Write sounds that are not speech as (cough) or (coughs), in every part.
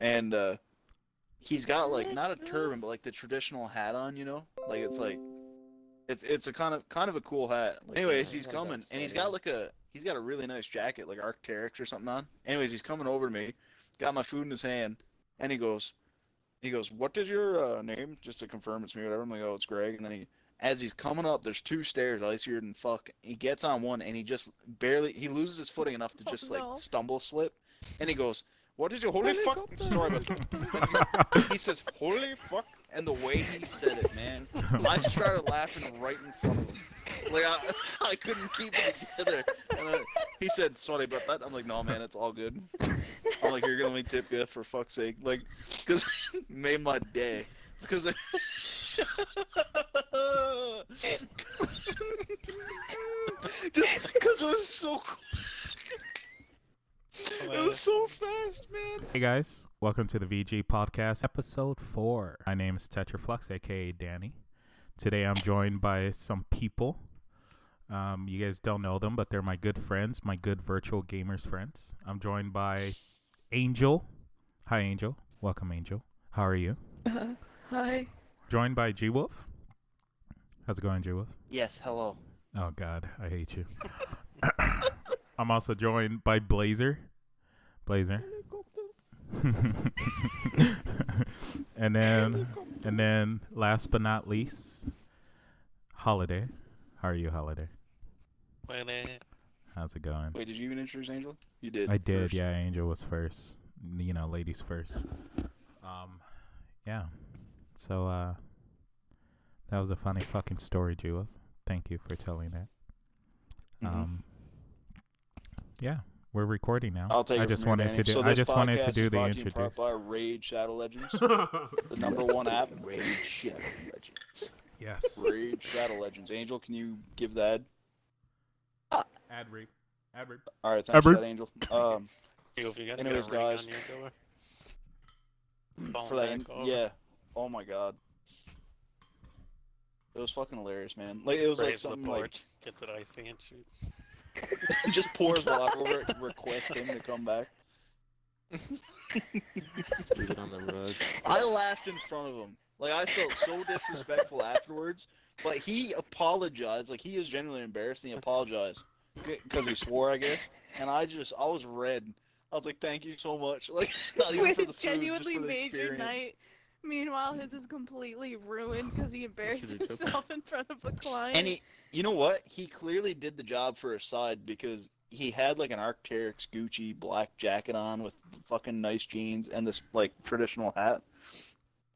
and uh, he's got like not a turban, but like the traditional hat on. You know, like it's like it's it's a kind of kind of a cool hat. Anyways, he's coming, and he's got like a he's got a really nice jacket, like Arc'teryx or something on. Anyways, he's coming over to me, got my food in his hand, and he goes, he goes, "What is your uh, name?" Just to confirm it's me, whatever. I'm like, "Oh, it's Greg." And then he, as he's coming up, there's two stairs, icier than fuck. He gets on one, and he just barely he loses his footing enough to Oh, just no. like stumble slip, and he goes, "What did you holy fuck?" Sorry, but he says, "Holy fuck," and the way he said it, man, I started laughing right in front of him. Like I, (laughs) I couldn't keep it together. And I, he said, "Sorry about that." I'm like, "No, man, it's all good." I'm like, "You're gonna make tip gift for fuck's sake," like, because (laughs) made my day. Because (laughs) just because it was so cool. It was so fast, man. Hey guys, welcome to the VG Podcast, episode four. My name is Tetraflux, aka Danny. Today I'm joined by some people. Um, you guys don't know them, but they're my good friends, my good virtual gamers friends. I'm joined by Angel. Hi, Angel. Welcome, Angel. How are you? Uh, (laughs) hi. Joined by G Wolf. How's it going, G Wolf? Yes, hello. Oh God, I hate you. (laughs) I'm also joined by Blazer. Blazer. (laughs) and then and then last but not least, Holiday. How are you, Holiday? How's it going? Wait, did you even introduce Angel? You did. I did, first. yeah. Angel was first. You know, ladies first. Um, yeah. So uh, that was a funny fucking story, Jewel. Thank you for telling that. Mhm. Um, yeah, we're recording now. I'll take I just wanted to Danny. do. So I just wanted to do the brought to you in part introduce. by Raid Shadow Legends, (laughs) the number one app. Raid Shadow Legends. yes. Raid Shadow Legends. Angel, can you give that? Ad read. Ad read. All right, thanks for Albert? that, Angel. Um, You, if you gotta Anyways, get a ring guys. on your door. Fall for that, in- yeah. Oh my god, it was fucking hilarious, man. Like it was like Raise the something porch, get to the icing and shoot. Like (laughs) just pours (laughs) water over it, request him to come back. Leave it on the rug. (laughs) I laughed in front of him. Like I felt so disrespectful afterwards. But he apologized. Like he is genuinely embarrassed. And he apologized because he swore, I guess. And I just, I was red. I was like, "Thank you so much." Like not even Wait, for the it food, just genuinely for the made your night. Meanwhile, his is completely ruined because he embarrassed Should've took it. himself in front of a client. And he, you know what? He clearly did the job for his side because he had like an Arc'teryx Gucci black jacket on with fucking nice jeans and this like traditional hat.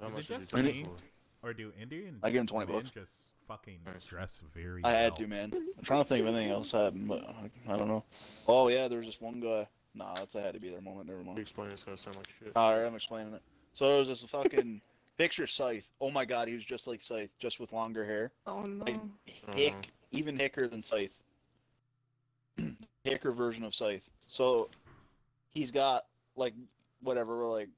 How Is much did just you take me? it for? Or do Indian? I give him 20 men bucks. Just fucking dress very. I had well? to, man. I'm trying to think of anything else happened, but I, I don't know. Oh yeah, there was this one guy. Nah, that's a had to be there moment. Never You mind. explain it's gonna sound like shit. All right, I'm explaining it. So there was this fucking picture Scythe. Oh my god, he was just like Scythe, just with longer hair. oh no. Like, hick, even hicker than Scythe. (clears throat) hicker version of Scythe. So he's got like whatever, like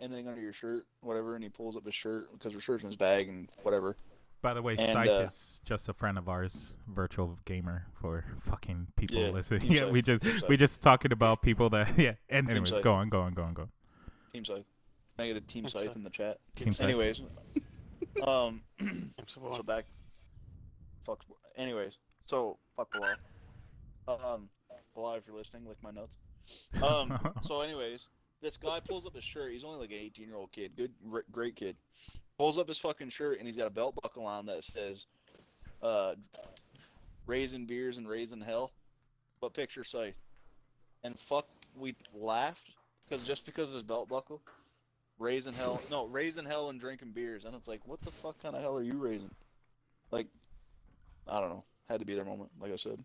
anything under your shirt, whatever, and he pulls up his shirt because his shirt's in his bag and whatever. By the way, And, Scythe uh, is just a friend of ours, virtual gamer for fucking people Yeah, listening. (laughs) Yeah, Scythe, we just we just talking about people that (laughs) yeah. And anyways, Scythe. go on, go on, go on, go. on. Team Scythe. Can I get a Team Scythe in the chat? Team Scythe. Anyways, um, (clears throat) I'm so back. Fuck. Anyways, so fuck Bilal. Um, Bilal, if you're listening, lick my notes. Um, (laughs) so anyways, this guy pulls up his shirt. He's only like an 18 year old kid. Good, great kid. Pulls up his fucking shirt and he's got a belt buckle on that says, uh, raising beers and raising hell," but picture Scythe. And fuck, we laughed because just because of his belt buckle, raising hell. (laughs) No, raising hell and drinking beers, and it's like, what the fuck kind of hell are you raising? Like, I don't know. Had to be their moment, like I said.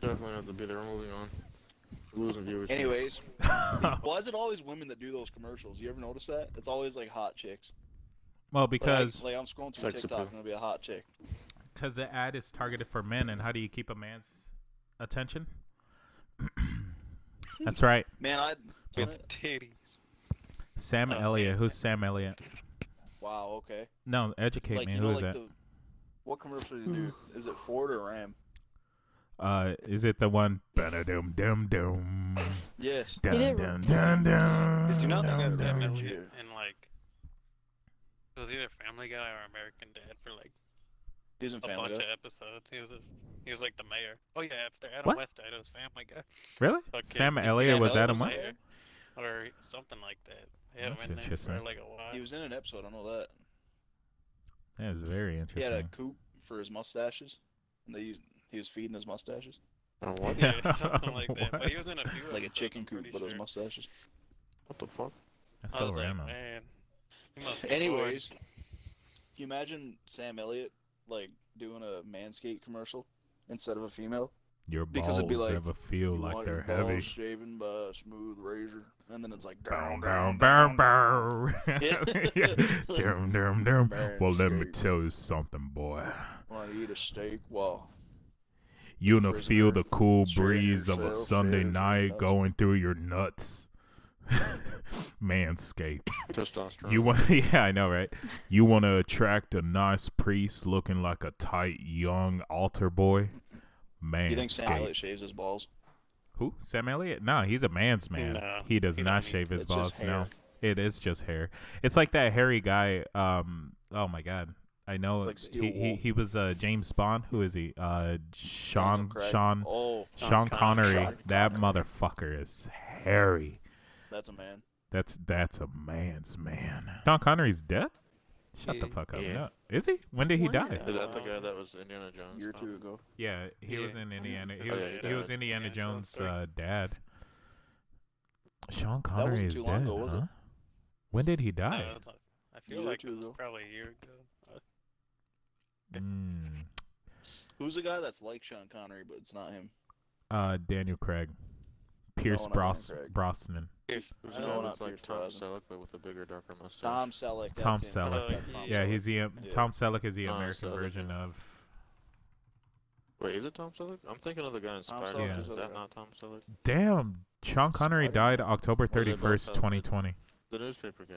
Definitely have to be there. Moving on. Losing viewers. Anyways, (laughs) why is it always women that do those commercials? You ever notice that? It's always like hot chicks. well, because like I'm scrolling through Sex TikTok appeal. and it'll be a hot chick. because the ad is targeted for men, and how do you keep a man's attention? (clears throat) That's right. Man, I. With titties. Sam Oh, Elliott. Who's Sam Elliott? Wow. Okay. No, educate like me. you Who know, is like that? the. What commercial did you do? (sighs) Is it Ford or Ram? Uh, is it the one? Ba-da-dum dum dum. Yes. Dun, did- dun, dun, dun, Did you not think dun, that's Sam dun. Elliott in like it was either Family Guy or American Dad for like He's in a Family bunch Guy. of episodes. He was just, he was like the mayor. Oh yeah, after Adam What? West died, it was Family Guy. Really? Fuck Sam. Elliott Sam was Elliott Adam was West? or something like that. They had That's him in there interesting. for like a while. He was in an episode. I know that. That is very interesting. He had interesting. a coop for his mustaches, and they used, he was feeding his mustaches Oh, what? yeah, something like that. But he (laughs) was in a few like a episodes, chicken I'm coop, pretty but it was sure. mustaches. What the fuck? That's I so was like, random. man. he must be Anyways, can you imagine Sam Elliott like doing a Manscaped commercial instead of a female? Your because it'd be balls like, ever feel You like they're heavy. balls shaven by a smooth razor, and then it's like Bow, down, bow, down, down. Yeah. (laughs) Yeah. Down, down, down. (laughs) Well, let me tell you something, boy. Want to eat a steak? Well, You wanna feel the cool breeze of a Sunday night going through your nuts. (laughs) Manscaped. Testosterone. You want? Yeah, I know, right? You want to attract a nice priest looking like a tight young altar boy. You think Sam Elliott shaves his balls? Who? Sam Elliott? No, he's a man's man. No, he does not shave his balls. No, it is just hair. It's like that hairy guy. Um. Oh my God. I know. Like he, he he was uh, James Bond. Who is he? Uh, Sean Craig. Sean Oh, Sean Con- Connery. Sean that Connery. motherfucker is hairy. that's a man. That's that's a man's man. Sean Connery's dead. Shut the fuck up. Yeah. No. Is he? When did he When? die? Is that the guy that was Indiana Jones? A year or Oh. two ago. Yeah, he was in Indiana. He Oh, was yeah, he was Indiana Indiana Jones Jones' uh, dad. Sean wasn't Connery is long dead, ago, was it? huh? When did he die? it's not- I feel like it was ago. probably a year ago. Mm. Who's the guy that's like Sean Connery, but it's not him? Uh, Daniel Craig, Pierce not Bros- Craig. Brosnan, Who's I the know that's like Pierce Tom Brosnan. Selleck but with a bigger, darker mustache? Tom Selleck. Tom him. Selleck. That's Tom Yeah, Selleck. he's the uh, Yeah. Tom Selleck is the Oh, American Selleck, version of. Wait, is it Tom Selleck? I'm thinking of the guy in Spider Man. is Is that not Tom Selleck? Damn, Sean Connery Spider-Man. died October Was it thirty both first, of them? twenty twenty. The newspaper guy.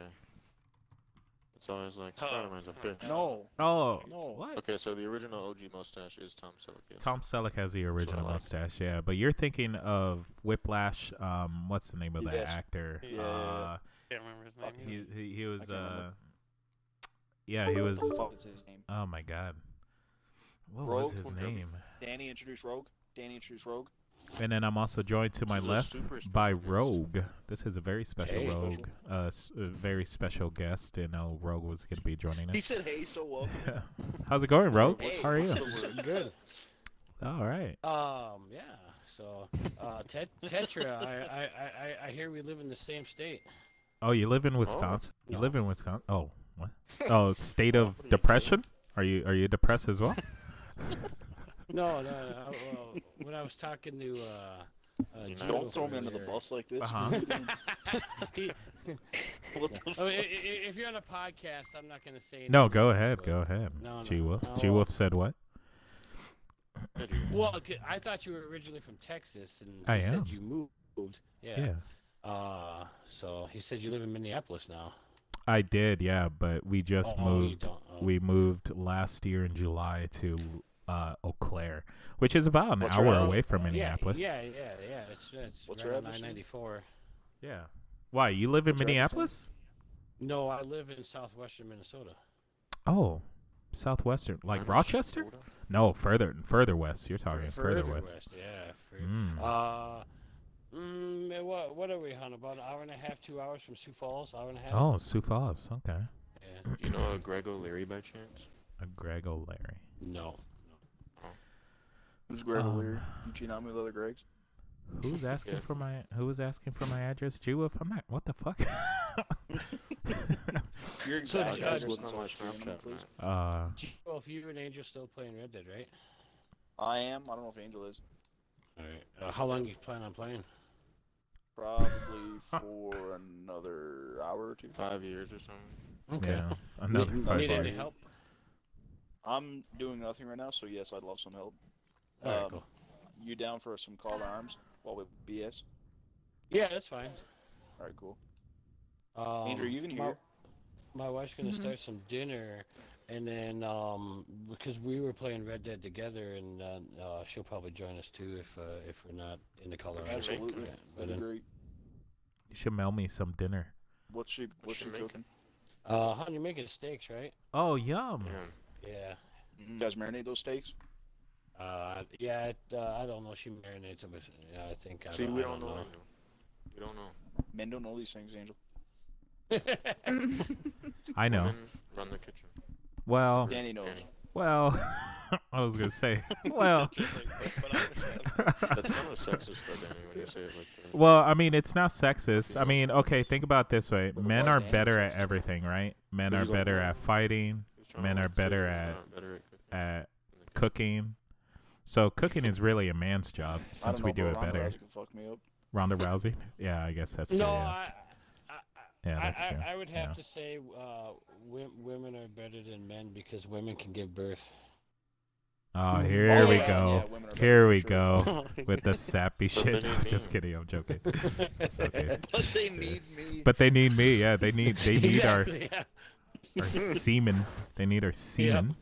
So it's always like. Spider-Man's a bitch. No, Oh, no. what? Okay, so the original OG mustache is Tom Selleck. Yes. Tom Selleck has the original like. mustache, yeah. But you're thinking of Whiplash. Um, what's the name of that Yes. actor? Yeah. Uh, can't remember his Fuck, name. he, he he was can't uh, remember. yeah, he was. What the fuck is his name? Oh my god, what Rogue? was his Bon Jovi. name? Danny introduced Rogue. Danny introduced Rogue. And then I'm also joined to my This is a left by special guest. Rogue. This is a very special Hey. Rogue, uh, s- a very special guest, and uh, Rogue was going to be joining us. He said, "Hey, so well." (laughs) How's it going, Rogue? Hey. How are you? (laughs) Good. All right. Um, yeah. So, uh, tet- Tetra, I, I, I, I hear we live in the same state. Oh, you live in Wisconsin? You No. live in Wisconsin? Oh, what? (laughs) Oh, state of What are you depression? Are you are you depressed as well? No, no, no. Well, when I was talking to, uh, uh, You Joe Don't throw me under the earlier- bus like this. Uh-huh. (laughs) He- (laughs) what the i- fuck? i- if you're on a podcast, I'm not going to say. No, go ahead. but- Go ahead. No, no. G Wolf. No, G Wolf said what? Yeah, dude. Well, I thought you were originally from Texas, and I you am. said you moved. Yeah. Yeah. Uh, so he said you live in Minneapolis now. I did, yeah, but we just oh, you moved. don't. Oh. We moved last year in July to uh, Eau Claire, which is about an What's hour away from Minneapolis. Yeah, yeah, yeah, yeah. It's, it's What's right your on 994. Yeah. Why? You live in What's your? Minneapolis? No, I live in southwestern Minnesota. Oh, southwestern, like Minnesota? Rochester? No, further further west. You're talking further, west. Yeah. fur- Mm. Uh, mm, what what are we on? About an hour and a half, two hours from Sioux Falls. Hour and a half. Oh, Sioux Falls. Okay. Yeah. Do you know a Greg O'Leary by chance? A Greg O'Leary. No. Who's Greg Um, O'Leary? You cheat on me other Gregs? Who's asking Yeah. for my Who was asking for my address? Jew? If I'm not, what the fuck? (laughs) Your So, exact uh, address just look on my Snapchat, please. man. uh, Well, if you and Angel still playing Red Dead, right? I am. I don't know if Angel is. All right. Uh, how long you plan on playing? Probably (laughs) for another hour or two. Five years or something. Okay. yeah, (laughs) another need, five need any help? I'm doing nothing right now, so yes, I'd love some help. All right, Um, cool. You down for some call to arms while we BS? Yeah, that's fine. All right, cool. Um, Andrew, you can my, hear. my wife's gonna Mhm. start some dinner, and then um, because we were playing Red Dead together, and uh, uh, she'll probably join us too if uh, if we're not in the color. Absolutely. But That'd then, great. You should mail me some dinner. What's she? What's she she cooking? Uh, honey, you're making steaks, right? Oh, yum. Yeah. Yeah. You guys marinate those steaks? Uh, yeah. It, uh, I don't know. She marinates them. with- Yeah, I think. I See, don't, we I don't know. Angel. We don't know. Men don't know these things, Angel. (laughs) I know. Women run the kitchen. Well, Danny knows. Danny. well, (laughs) I was gonna say, (laughs) well, Just like, but, but I. That's kind of sexist, though, Danny, when you say it like that. well, I mean, it's not sexist. I mean, okay, think about it this way: men are better at everything, right? Men are better at fighting, Men are better at- better at cooking. So cooking is really a man's job I since don't we do it Ronda better. Rousey can fuck me up. Ronda (laughs) Rousey? Yeah, I guess that's true. no, yeah. I, I, yeah, that's I, true. I would have yeah. to say uh, wi- women are better than men because women can give birth. Oh, Oh, here we yeah, go. yeah, Here we sure. go (laughs) with the sappy shit. I'm (laughs) just kidding. I'm joking. It's okay. But they need me. But they need me. Yeah, they need they need exactly, yeah. our, our semen. They need our semen.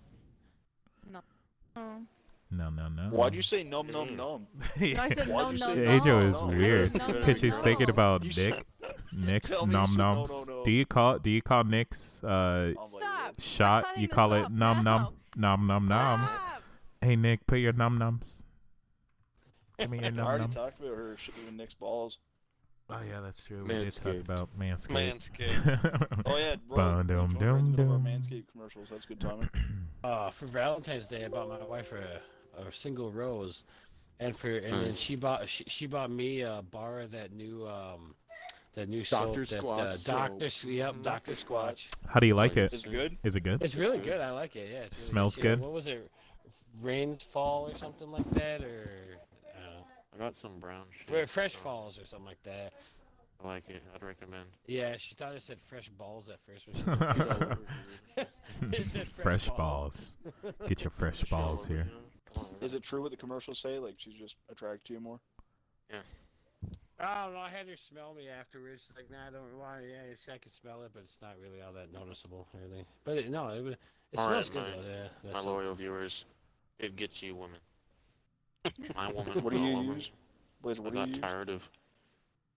No, no, no. Why'd you say num num num? No, I said no, Why'd you say no. no? Angel is weird no, no, because she's thinking about You Nick. Nick's Tell me you num said no, nums. no, no. Do you call do you call Nick's uh I'm like, Stop. shot? cutting You this call it off num now. num num num num. Stop. Hey Nick, put your num nums. Give me your (laughs) I num already nums. talked about her shooting Nick's balls. Oh yeah, that's true. We did talk Manscaped. about Manscaped. Manscaped. (laughs) Oh yeah, Bum, Rogue, dum, Joe Rogan's dum, one of dum. Manscaped commercials. That's good timing. (clears throat) Uh, for Valentine's Day, I bought my wife a, a single rose, and for and then she bought she, she bought me a bar of that new um that new soap Dr. that uh, Squatch Doctor soap. yep Mhm. Doctor Squatch. How do you like like it? Is it good? Is it good? It's It's really good. good. I like it. Yeah, it's really Smells Yeah, good? What was it? Rains fall or something like that, or uh, I got some brown shit. Fresh so falls or something like that. I like it. I'd recommend. Yeah, she thought it said fresh balls at first. When she She's all looked over it. It said (laughs) fresh balls. Get your fresh Shower, balls you here. Know? Come on, Is it true what the commercials say? Like she's just attracted to you more? Yeah. I don't know. I had her smell me afterwards. Like, nah, I don't want. Yeah, it's, I can smell it, but it's not really all that noticeable, really. But it, no, it was. It All smells right, good my- though. Yeah. My that's all. loyal viewers, it gets you women. (laughs) My woman. What do all you of 'em. use? Blazer, I what do you got use? tired of.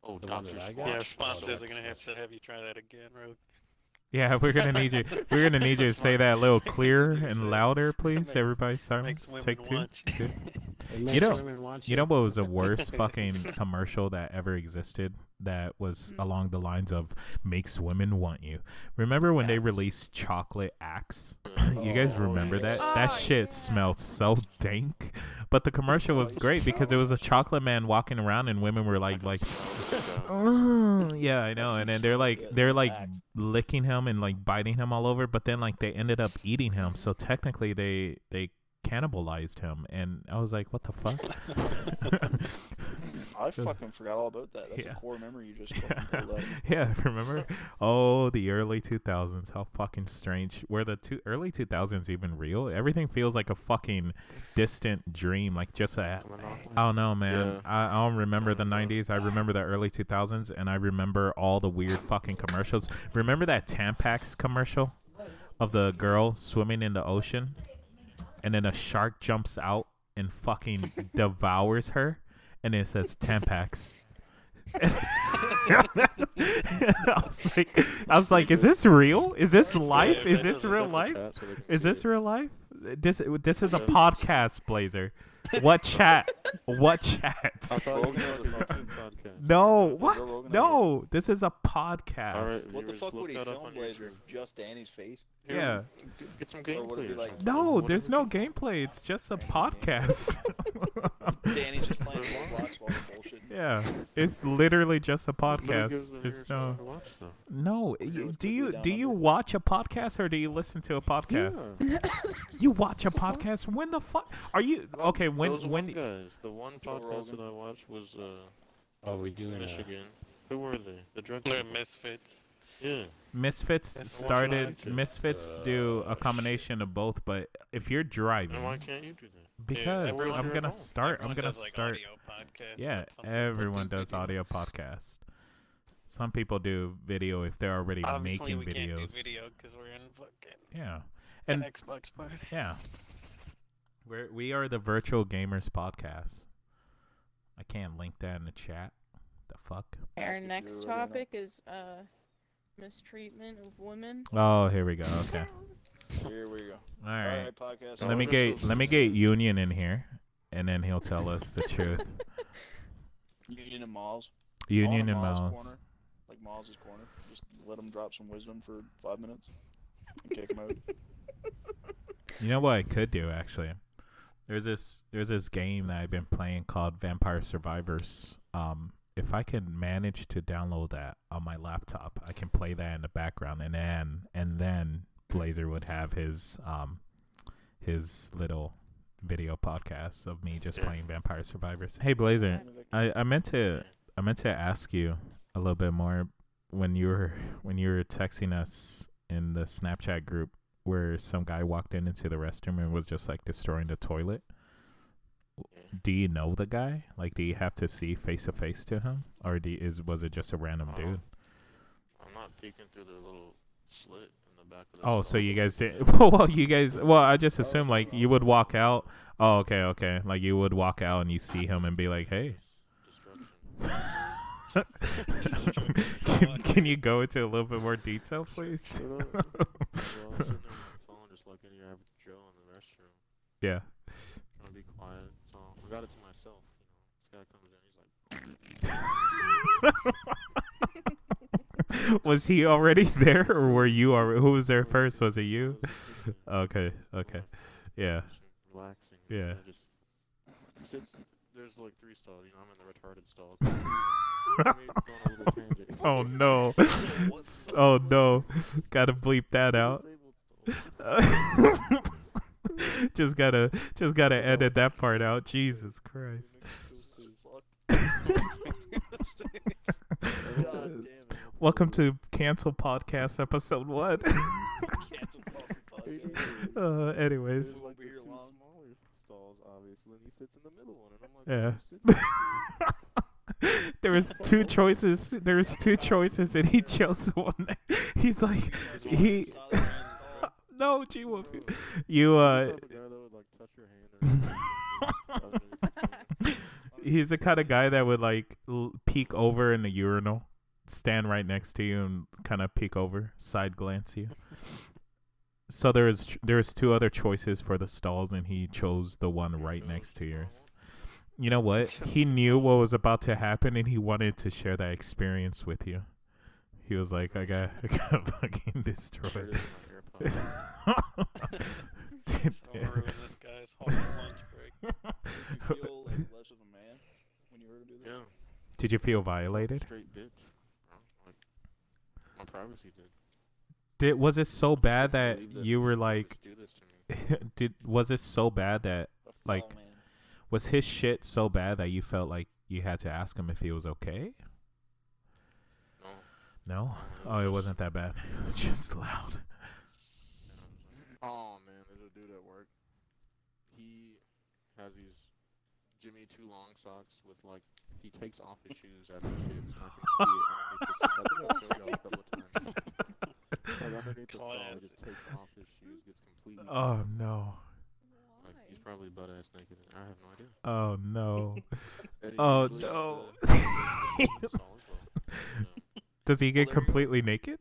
Oh, The Doctor that I got? Yeah, sponsors oh, are gonna have to have you try that again, Rogue. Yeah, we're gonna need you. We're gonna need you to say that a little clearer and louder, please. Makes- Everybody, silence. Take two. want Two. (laughs) It makes know- You know what was the worst (laughs) fucking commercial that ever existed? That was Mm. along the lines of "makes women want you." Remember when they released chocolate axe? (clears throat) you guys Oh, remember that? that Oh, shit yeah. smelled so dank, but the commercial was great because it was a chocolate man walking around and women were like, like, (laughs) yeah, I know. And then they're like, they're like licking him and like biting him all over, but then like they ended up eating him. So technically, they they cannibalized him, and I was like, what the fuck? (laughs) I (laughs) fucking forgot all about that. That's Yeah. a core memory you just (laughs) fucking pulled out. yeah, remember? Oh, the early 2000s. How fucking strange. Were the two early 2000s even real? Everything feels like a fucking distant dream, like just a coming off I don't know, man. Yeah. I, I don't remember the Yeah. 90s. I remember the early 2000s, and I remember all the weird fucking commercials. Remember that Tampax commercial of the girl swimming in the ocean, and then a shark jumps out and fucking (laughs) devours her, and it says Tampax. (laughs) (laughs) I was like, I was like, is this real? Is this life? Is this real life? chat so they can Is this real life? This this is a podcast, Blazer. What chat? What chat? I thought Rogan had a a fucking- podcast. No, what? No, this is a podcast. All right, What the viewers, fuck look would he that up film on Blazer? YouTube. Just Danny's face? Here, Yeah. g- Get some Or would it gameplay. or like- something. No, Whatever there's you no gameplay. It's just a podcast. Danny's just playing Roblox while we're bullshit. yeah, it's literally just a But gives podcast. the There's viewers something no, to watch, though. No. Do you do you under. watch a podcast or do you listen to a podcast? Yeah. You watch a podcast? When the fuck are you? Okay, when Those when? one guys. The one podcast that I watched was uh, Oh, we doing a Michigan. Who were they? The drug They're misfits. Yeah. Misfits That's started. I did. Misfits do Uh, a combination of both, but if you're driving, And why can't you do that? because everyone- I'm gonna Everyone start. I'm gonna does, like, start. audio podcasts, Yeah, but some people everyone does audio podcast. Some people do video if they're already Obviously, making we videos. can't do video because we're in fucking Yeah, an and Xbox party. (laughs) yeah, we're we are the Virtual Gamers Podcast. I can't link that in the chat, The fuck? Our next you already know. topic is uh mistreatment of women. Oh, here we go. Okay. Here we go. All right. podcast. Oh, Let me we're get let me get Union in here, and then he'll tell us the (laughs) truth. Union and Miles. Union All in and Miles' Miles. Corner, like Miles' corner. Just let him drop some wisdom for five minutes. And kick him out. (laughs) You know what I could do actually? There's this there's this game that I've been playing called Vampire Survivors. Um, if I can manage to download that on my laptop, I can play that in the background, and then and then Blazer would have his um his little video podcast of me just playing Vampire Survivors. Hey Blazer, I, I meant to I meant to ask you a little bit more when you were when you were texting us in the Snapchat group where some guy walked in into the restroom and was just like destroying the toilet. Do you know the guy? Like, do you have to see face to face to him, or do you, is was it just a random Uh, dude? I'm not peeking through the little slit in the back of the Oh, so you guys did? (laughs) well, you guys. Well, I just assumed like you would walk out. Oh, okay, okay. Like you would walk out and you see him and be like, "Hey." (laughs) Destruction. can, (laughs) can you go into a little bit more detail, please? (laughs) Well, I was sitting there on my phone just like any average Joe in the restroom, Yeah. trying to be quiet. So I got it to myself. You know, this guy comes in, he's like, (laughs) was he already there, or were you? Already, who was there first? Was it you? "I was just sitting there, Okay, okay, yeah. relaxing. Yeah. Just sits. There's like three stalls. You know, I'm in the retarded stall. Me going on a little tangent. Oh no. (laughs) oh no. Gotta bleep that out. (laughs) Just gotta just gotta edit that part out. Jesus Christ. God damn it. Welcome to Cancel Podcast episode one. Cancel culture podcast. uh anyways. There's like Won't be the here two long. smaller stalls, obviously, and he sits in the middle one, and I'm like, Yeah. (laughs) "Oh, (laughs) sit there was two choices. There was two choices and he chose one. (laughs) He's like he (laughs) No, G Wolf. You uh the type of guy that would like touch your hand or underneath your chin. he's the kind of guy that would like l- peek over in the urinal, stand right next to you, and kind of peek over, side glance you. So there was ch- there was two other choices for the stalls, and he chose the one right next to yours. Small You know what? (laughs) He knew what was about to happen, and he wanted to share that experience with you. He was like, "I got, (laughs) I got (laughs) fucking one. Destroyed." is in my AirPods. Dude, Don't ruin this guy's whole lunch break. Did you feel like less of a man when you heard him do that? Yeah, Did you feel violated? straight bitch. Like, my privacy did. Did was it so bad that that you were like, do this to me. did was it so bad that Like- foul man. Was his shit so bad that you felt like you had to ask him if he was okay? No. No. no, Oh, it just- wasn't that bad. (laughs) It was just loud. And I was like, oh man, there's a dude at work. He has these Jimmy Too Long socks with like he takes off his shoes as he shits. I can see it underneath the. I think I've showed y'all a couple of times. Like underneath the stall, he just takes off his shoes, gets completely. Oh no. Like he's probably butt ass naked. I have no idea. Oh no. (laughs) Oh, usually no. the- the stall as well. So, (laughs) Does he get there you go. completely naked?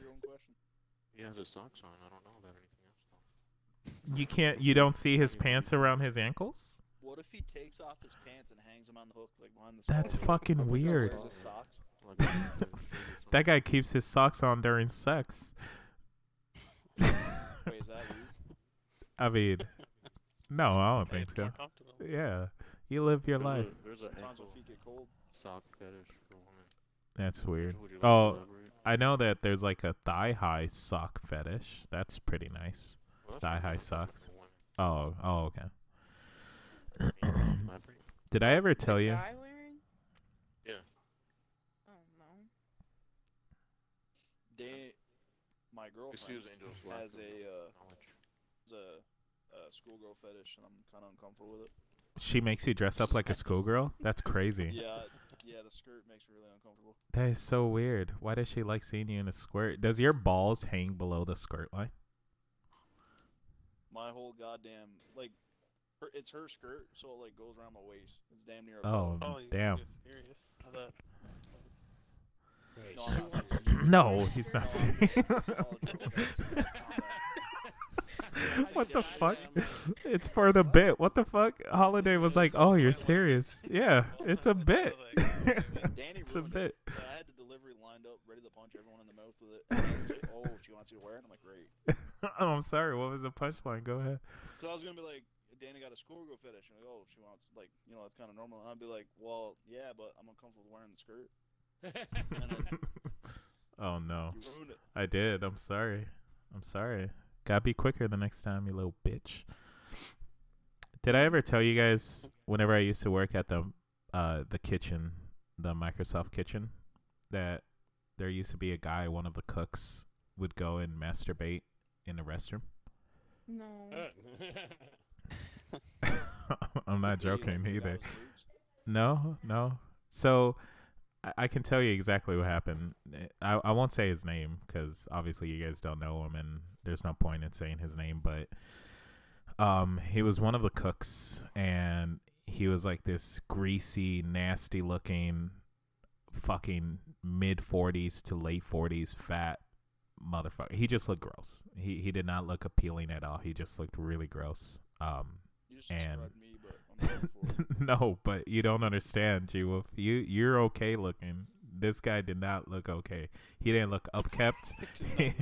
Your own question. he has his socks on. I don't know about anything else though. You can't. You don't see his pants around his ankles. What if he takes off his pants and hangs them on the hook like behind the That's stall? fucking weird. socks? Like, I have to show you That guy keeps his socks on during sex. Wait, is that weird? (laughs) I mean, no, I don't think so. Yeah, you live your There's a- life. There's an Sometimes ankle feet get cold. sock fetish for women. That's weird. Like Oh. I know that there's like a thigh high sock fetish. That's pretty nice. Well, that's thigh for high men, that's not socks. Oh, oh, okay. You (clears throat) wanna elaborate? Did I ever tell you? Guy? Yeah. Oh no. They, my girlfriend Excuse Angel's lack has a uh, knowledge. has a, a schoolgirl fetish, and I'm kind of uncomfortable with it. She makes you dress up like a schoolgirl? That's crazy. Yeah, yeah, the skirt makes me really uncomfortable. That is so weird. Why does she like seeing you in a skirt? Does your balls hang below the skirt line? My whole goddamn like, her, it's her skirt, so it like goes around my waist. It's damn near. Oh. Oh, damn. Serious? How that? No, she I'm not wants- serious. (laughs) No, he's not No, serious. (laughs) it's all a joke, guys. (laughs) what the fuck? It's for the bit. What the fuck? Holiday was like, "Oh, you're serious? Yeah, it's a bit. (laughs) It's a bit." I had the delivery lined up, ready to punch everyone in the mouth with it. And I was like, oh, she wants you to wear it? I'm like, great. (laughs) oh, I'm sorry. What was the punchline? Go ahead. Because I was going to be like, Danny got a schoolgirl fetish. And like, oh, she wants, like, you know, that's kind of normal. And I'd be like, well, yeah, but I'm uncomfortable wearing the skirt. oh no, You ruined it. I did. I'm sorry. I'm sorry. Gotta be quicker the next time, you little bitch. Did I ever tell you guys whenever I used to work at the uh the kitchen, the Microsoft kitchen, that there used to be a guy, one of the cooks, would go and masturbate in the restroom? No. (laughs) I'm not (laughs) joking What do you think, either. No, no. So I, I can tell you exactly what happened. Eh, I, I won't say his name because obviously you guys don't know him, and there's no point in saying his name. But um, he was one of the cooks, and he was like this greasy, nasty looking, fucking mid 40s to late 40s fat motherfucker. He just looked gross. He he did not look appealing at all. He just looked really gross. Um, And- (laughs) no, but you don't understand, G Wolf. You you're okay looking. This guy did not look okay. He didn't look (laughs) upkept. he,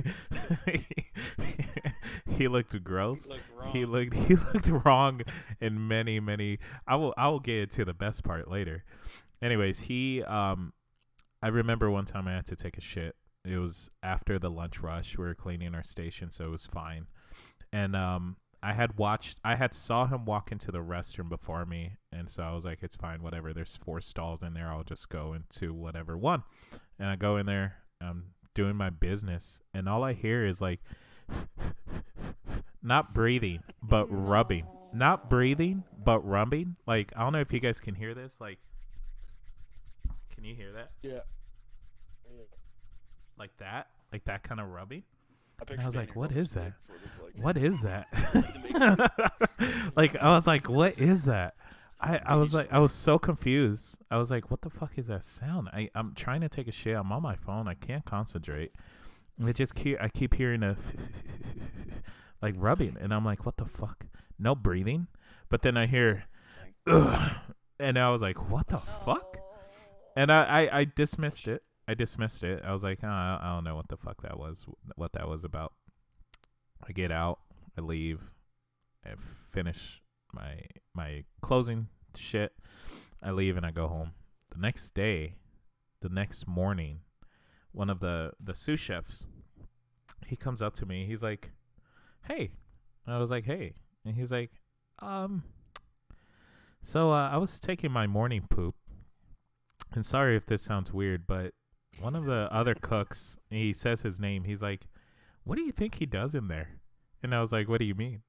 (laughs) he looked gross. Look He looked he looked wrong in many many. I will I will get to the best part later. Anyways, he um, I remember one time I had to take a shit. It was after the lunch rush. We were cleaning our station, so it was fine. And um, I had watched, I had saw him walk into the restroom before me, and so I was like, it's fine, whatever. There's four stalls in there. I'll just go into whatever one. And I go in there. I'm doing my business, and all I hear is like, not breathing, but rubbing. Not breathing, but rubbing. Like I don't know if you guys can hear this. Like, can you hear that? Yeah. Like that? Like that kind of rubbing? I, I was like, what is that? Dick for the, like, What is that? (laughs) (laughs) like I was like, what is that? I, I was like I was so confused. I was like, what the fuck is that sound? I, I'm trying to take a shit. I'm on my phone. I can't concentrate. It just keep I keep hearing a (laughs) like rubbing and I'm like, what the fuck? No breathing. But then I hear and I was like, what the fuck? And I, I, I dismissed it. I dismissed it. I was like, oh, I I don't know what the fuck that was, what that was about. I get out, I leave, I finish my my closing shit. I leave and I go home. The next day, the next morning, one of the the sous chefs, he comes up to me. He's like, "Hey," I was like, "Hey," and he's like, "Um." So uh, I was taking my morning poop, and sorry if this sounds weird, but one of the other cooks, he says his name. He's like, "What do you think he does in there?" And I was like, "What do you mean?"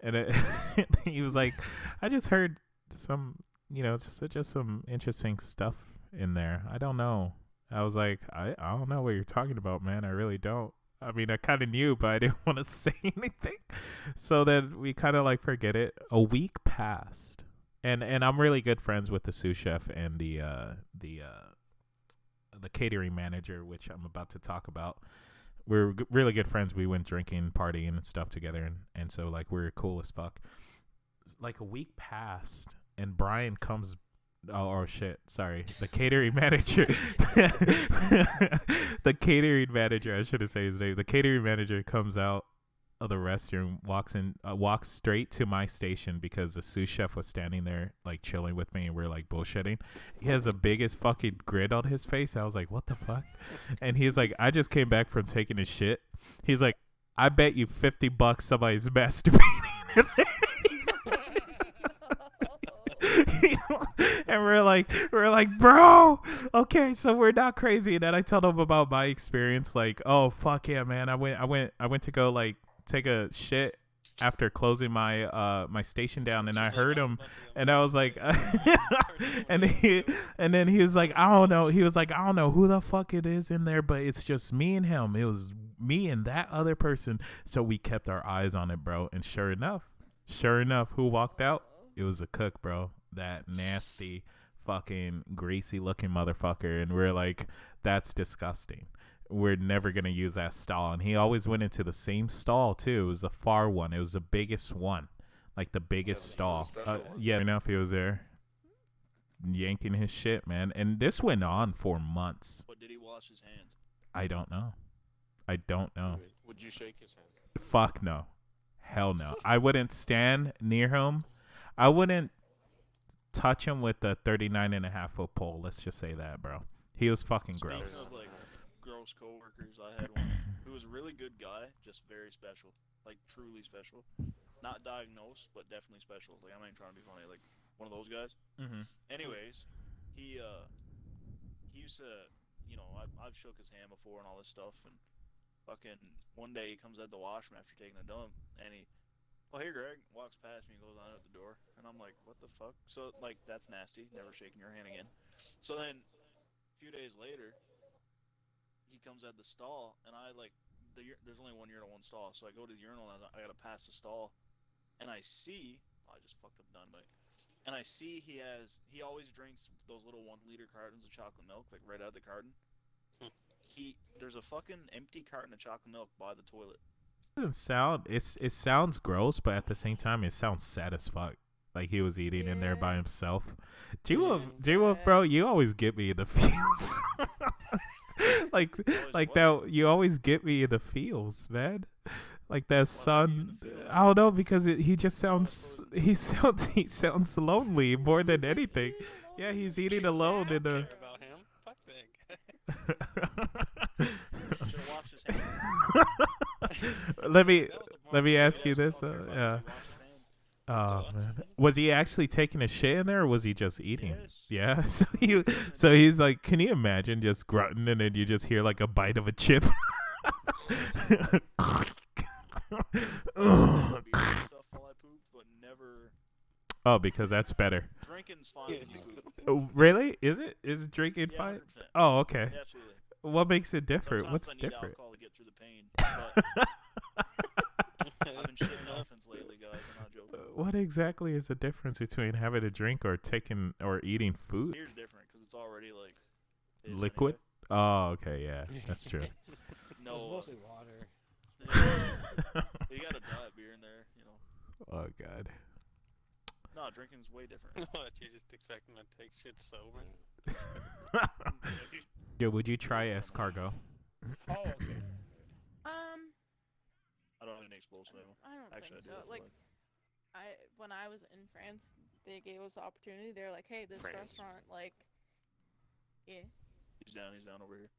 And it, (laughs) he was like, "I just heard some, you know, just just some interesting stuff in there. I don't know." I was like, "I I don't know what you're talking about, man. I really don't." I mean, I kind of knew, but I (laughs) didn't want to (laughs) say anything. So then we kind of like forget it. A week passed, and and I'm really good friends with the sous chef and the uh the uh the catering manager, which I'm about to talk about. We're g- really good friends. We went drinking, partying, and stuff together, and and so like we're cool as fuck. Like a week passed, and Brian comes. Oh, oh shit! Sorry, the catering (laughs) manager. (laughs) the catering manager. I should have said his name. The catering manager comes out of the restroom, walks in, uh, walks straight to my station because the sous chef was standing there like chilling with me, and we are like bullshitting. He has the biggest fucking grin on his face. I was like, "What the fuck?" (laughs) And he's like, "I just came back from taking a shit." He's like, "I bet you fifty bucks somebody's (laughs) masturbating." (laughs) and we're like, we're like, bro, okay, so we're not crazy. And then I tell them about my experience, like, oh fuck yeah, man, I went, I went, I went to go like take a shit after closing my uh my station down, and I heard him, and I was like, (laughs) and he, and then he was like, I don't know, he was like, I don't know who the fuck it is in there, but it's just me and him. It was me and that other person, so we kept our eyes on it, bro. And sure enough, sure enough, who walked out? It was a cook, bro. That nasty fucking greasy looking motherfucker, and we're like, that's disgusting. We're never gonna use that stall. And he always went into the same stall too. It was the far one. It was the biggest one, like the biggest the stall. special Uh, one. yeah, enough. He was there, yanking his shit, man. And this went on for months. But did he wash his hands? I don't know. I don't know. Would you shake his hand? Fuck no. Hell no. I wouldn't stand near him. I wouldn't touch him with a 39 and a half foot pole. Let's just say that, bro. He was fucking Speaking gross. of like gross coworkers, I had one who was a really good guy, just very special, like truly special. Not diagnosed, but definitely special. Like I'm not even trying to be funny. Like one of those guys. Mm-hmm. Anyways, he uh he used to, you know, I've, I've shook his hand before and all this stuff, and fucking one day he comes out the washroom after taking a dump, and he, oh hey Greg, walks past me and goes on out the door, and I'm like, what the fuck? So like that's nasty. Never shaking your hand again. So then, a few days later, comes out the stall, and I like the there's only one urinal, one stall, so I go to the urinal and I gotta pass the stall, and I see, oh, I just fucked up done, but and I see he has he always drinks those little one liter cartons of chocolate milk like right out of the carton. Hmm. he there's a fucking empty carton of chocolate milk by the toilet. doesn't sound it's it sounds gross, but at the same time it sounds sad as fuck. Like he was eating in there by himself. G Wolf, Yeah. G Wolf, bro, you always get me the (laughs) feels. (laughs) like, like that. You always get me in the feels, man. (laughs) Like that get you in son. I don't know because it, he just sounds. (laughs) He sounds. He sounds lonely more than anything. Yeah, he's eating alone in the. care about him. Fuck Big. Should have washed his hands. let me That was the let me ask you this. Uh, yeah. Oh man, was he actually taking a shit in there, or was he just eating? Yes. Yeah. (laughs) So he, so he's like, can you imagine just grunting and then you just hear like a bite of a chip? Beer and stuff while I poop, but never oh, because that's better. drinking's fine when you poop. Oh, really? Is it? Is drinking Yeah, fine? 100%. Oh, okay. Yeah. What makes it different? Sometimes What's I need different? alcohol to get through the pain. But (laughs) (laughs) I've been shitting elephants lately, guys. I'm not joking. What exactly is the difference between having a drink or taking or eating food? Beer's different because it's already like is Liquid? Oh, okay, yeah, that's true. (laughs) no, It's mostly water. uh, (laughs) you got a diet beer in there, you know. oh god. No, drinking's way different. (laughs) what? You're just expecting to take shit sober? Yo, would you try escargot? Oh, okay. Um, I don't have any explosive ammo. I don't Actually, I think do. so. that's Like, why. I when I was in France, they gave us the opportunity. They're like, "Hey, this France. restaurant, like, yeah." he's down. He's down over here.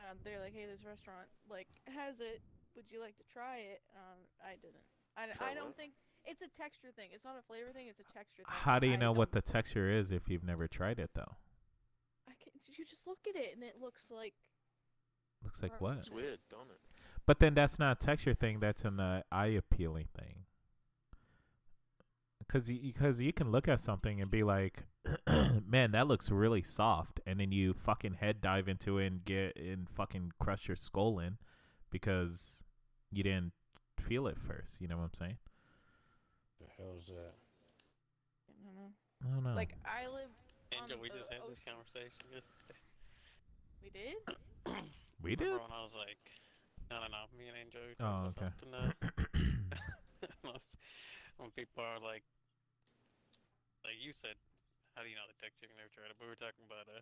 Um, they're like, "Hey, this restaurant like has it. Would you like to try it?" Um, I didn't. I, d- Try I don't what? think it's a texture thing. It's not a flavor thing. It's a texture thing. How do you I know what the texture is if you've never tried it though? I can, you just look at it and it looks like. Looks like what? It's weird, don't it? But then that's not a texture thing. That's an uh, eye appealing thing. Cause you, cause you can look at something and be like, (clears throat) "Man, that looks really soft," and then you fucking head dive into it and get and fucking crush your skull in because you didn't feel it first. You know what I'm saying? The hell's that? I don't know. I don't know. Like I live. Angel, on we the just had this conversation yesterday. We did. we did. Remember when I was like, no, no, no, me and Angel. We Oh, okay. about something, uh, (coughs) (laughs) when people are like, like you said, how do you know the texture? You never tried it. But we were talking about uh,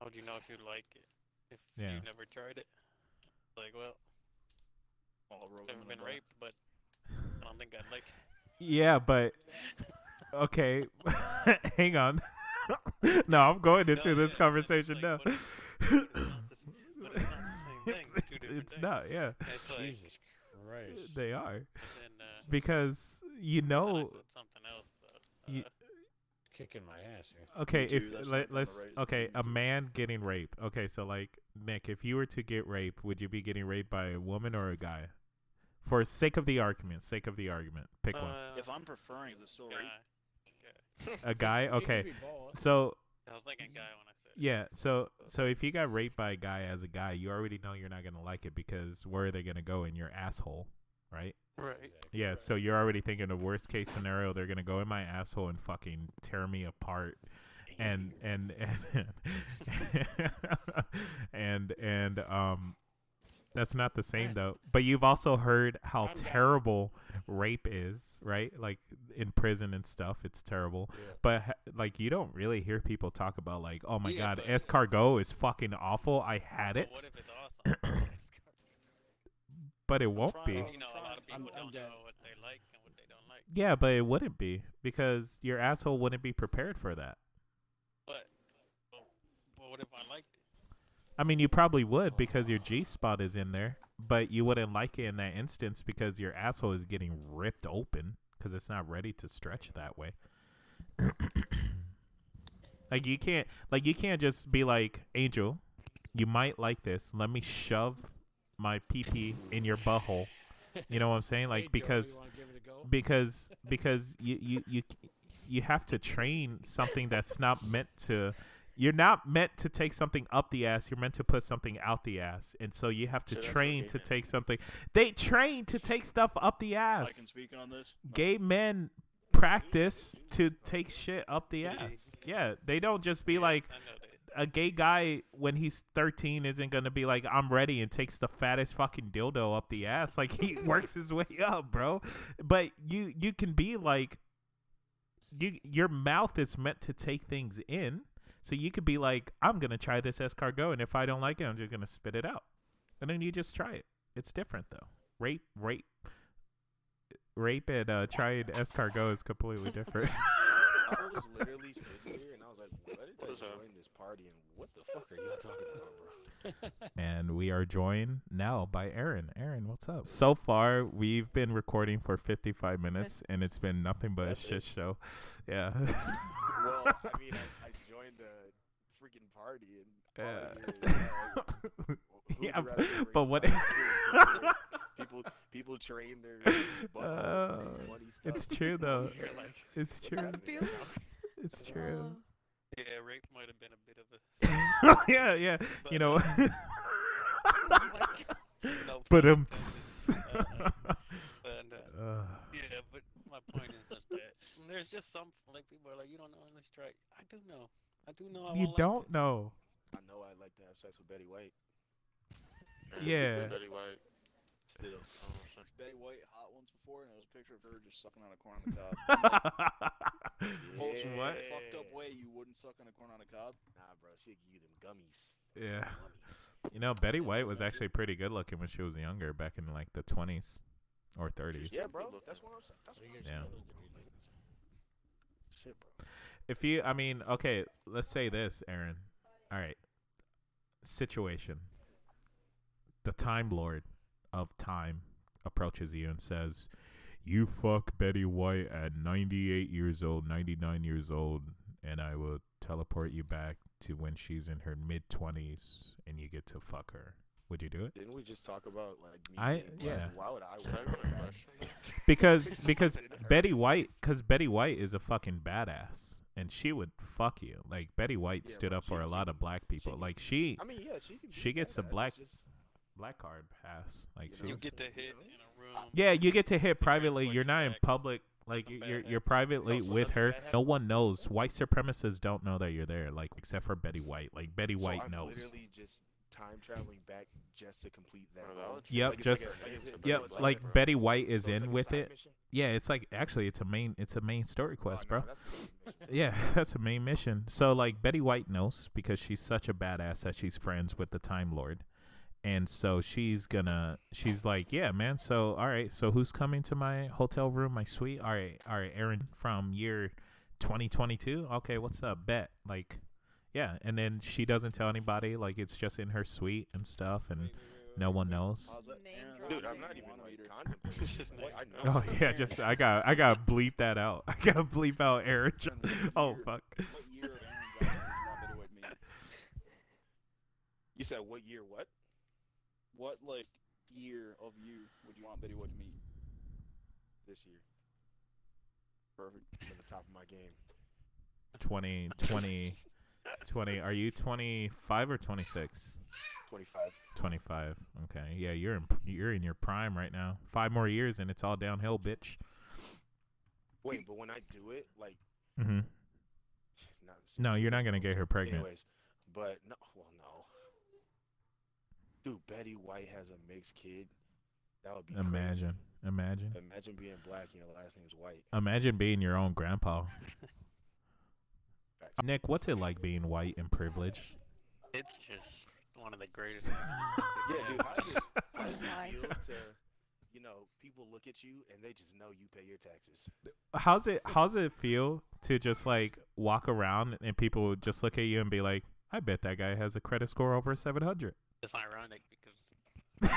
how do you know if you like it if Yeah. you never tried it? Like, well, All I've never been the dark. raped, but I don't think I'd like. (laughs) yeah, but okay. (laughs) Hang on. (laughs) no, I'm going into No, this yeah, conversation like, now. but it's- not the s- but it's not the same thing. Two it's things. not. Yeah, It's like, Jesus Christ. they are and then, uh, because you know. said something else though. You- Kicking my ass here. Okay, too, if let, not on the let's okay, a man getting raped. Okay, so like Nick, if you were to get raped, would you be getting raped by a woman or a guy? For sake of the argument, sake of the argument, pick one. uh, If I'm preferring, is it still rape? guy. Guy. A guy. Okay, so I was thinking guy when I said yeah, so so if you got raped by a guy as a guy, you already know you're not gonna like it because where are they gonna go in your asshole? Right? Right. Exactly. Yeah, so you're already thinking the worst case scenario. They're gonna go in my asshole and fucking tear me apart, and and and (laughs) and and um, that's not the same though. But you've also heard how terrible rape is, right? Like in prison and stuff, it's terrible. Yeah. But like you don't really hear people talk about like, oh my Yeah, god, but- escargot is fucking awful. I had But it, what if it's (clears throat) awesome? but it won't trying be. to- Because, you know, a lot of I'm- people I'm don't dead. know what they like and what they don't like. Yeah, but it wouldn't be because your asshole wouldn't be prepared for that. But, but, but what if I liked it? I mean, you probably would because your G spot is in there, but you wouldn't like it in that instance because your asshole is getting ripped open because it's not ready to stretch that way. (coughs) like you can't, like you can't just be like, Angel, you might like this. Let me shove my pee pee in your butthole. You know what I'm saying? Like Hey, because you wanna give it a go? because (laughs) because you you you you have to train something that's not meant to you're not meant to take something up the ass you're meant to put something out the ass and so you have to So train to men take something they train to take stuff up the ass I can speak on this. gay men practice to take shit up the ass yeah they don't just be like I know that. A gay guy when he's 13 isn't gonna be like I'm ready and takes the fattest fucking dildo up the ass. Like he (laughs) works his way up bro. But you you can be like you your mouth is meant to take things in. So you could be like I'm gonna try this escargot and if I don't like it I'm just gonna spit it out. And then you just try it. It's different though. Rape rape rape and uh trying escargot is completely different. (laughs) (laughs) I was literally sitting here and I was like, what did I is that? join this party and what the fuck are y'all talking about, bro? (laughs) And we are joined now by Aaron. Aaron, what's up? So far, we've been recording for 55 minutes, and it's been nothing but a shit it? show. (laughs) Yeah. Well, I mean, I, I joined the freaking party and Yeah. I is, uh, (laughs) yeah, you rather get but what? by people people train their buttholes Uh, stuff. it's true, though. Like, It's true. that the feeling? It's true. Oh. Yeah, rape might have been a bit of a. (laughs) yeah, yeah. but, You know. Oh my God. no but pun. um. And, (laughs) uh, uh, yeah, but my point is that there's just some like people are like, you don't know unless you try. I do know. I do know. I you won't like don't know. I know I'd like to have sex with Betty White. Yeah. Betty White. Still. Betty White hot once before, and there was a picture of her just sucking on a corn on the cob. (laughs) Yeah. what? Fucked up way you wouldn't suck on a corn on a cob. Nah, bro, she'd give you them gummies. yeah. Gummies. You know, Betty White was actually pretty good looking when she was younger, back in like the 20s or 30s. Yeah, bro. That's what I'm saying. That's what I'm Yeah. Shit, bro. If you, I mean, okay, let's say this, Aaron. All right. Situation. The Time Lord of Time approaches you and says, You fuck Betty White at 98 years old, 99 years old, and I will teleport you back to when she's in her mid 20s and you get to fuck her. Would you do it? Didn't we just talk about like me? I- yeah. Why would I? Is that want even a that? question? Because (laughs) because put it in her Betty. White because Betty White is a fucking badass and she would fuck you. Like Betty White Yeah, stood up for a she lot of black people. can- like she I mean, yeah, she She gets the black- just- black card pass. Like You You get to hit in a room. yeah, you get to hit privately. You're not in public. Like you're you're privately Oh, so with her. No one knows. White supremacists don't know that you're there. Like except for Betty White. Like Betty so White I'm knows. literally just time traveling back just to complete that. Bro, that role. would Yep, Like, just- like a- like, Yep, so it's like Betty White is so in like with it. mission? Yeah, it's like actually it's a main it's a main story Oh, quest, no, bro. that's the main mission. (laughs) Yeah, (laughs) that's a main mission. So like Betty White knows because she's such a badass that she's friends with the Time Lord. And so she's gonna she's like, Yeah, man, so all right, so who's coming to my hotel room, my suite? All right, all right, Aaron from year twenty twenty two? Okay, what's up? Bet. Like yeah, and then she doesn't tell anybody, like it's just in her suite and stuff and no one knows. Pause it. Name Aaron, drop. Dude, I'm not even like meet her? Just (laughs) it. I know. Oh yeah, just I got I gotta bleep that out. (laughs) I gotta bleep out Aaron. Aaron, Oh fuck. What year of Aaron Johnson do you want Betty White to meet? (laughs) You said what year? What? What like year of you would you want Betty White to meet? This year. Perfect. I'm at the top of my game. 20, 20, 20. Are you 25 or 26? 25. 25. Okay. Yeah, you're in you're in your prime right now. 5 more years and it's all downhill, bitch. Wait, but when I do it, like, Mhm. not No, you're not going to get her pregnant. Anyways, but no, well, no. Dude, Betty White has a mixed kid. That would be crazy. Imagine. Imagine. Imagine being black and your last name is White. Imagine being your own grandpa. (laughs) Nick, what's it like being white and privileged? It's just one of the greatest. (laughs) Yeah, dude. How does (laughs) it, how does it feel to, you know, people look at you and they just know you pay your taxes? How's it how's it feel to just like walk around and people just look at you and be like, "I bet that guy has a credit score over 700." It's ironic because (laughs)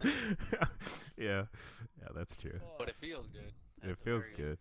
(laughs) yeah. Yeah, that's true. but it feels good. It feels good.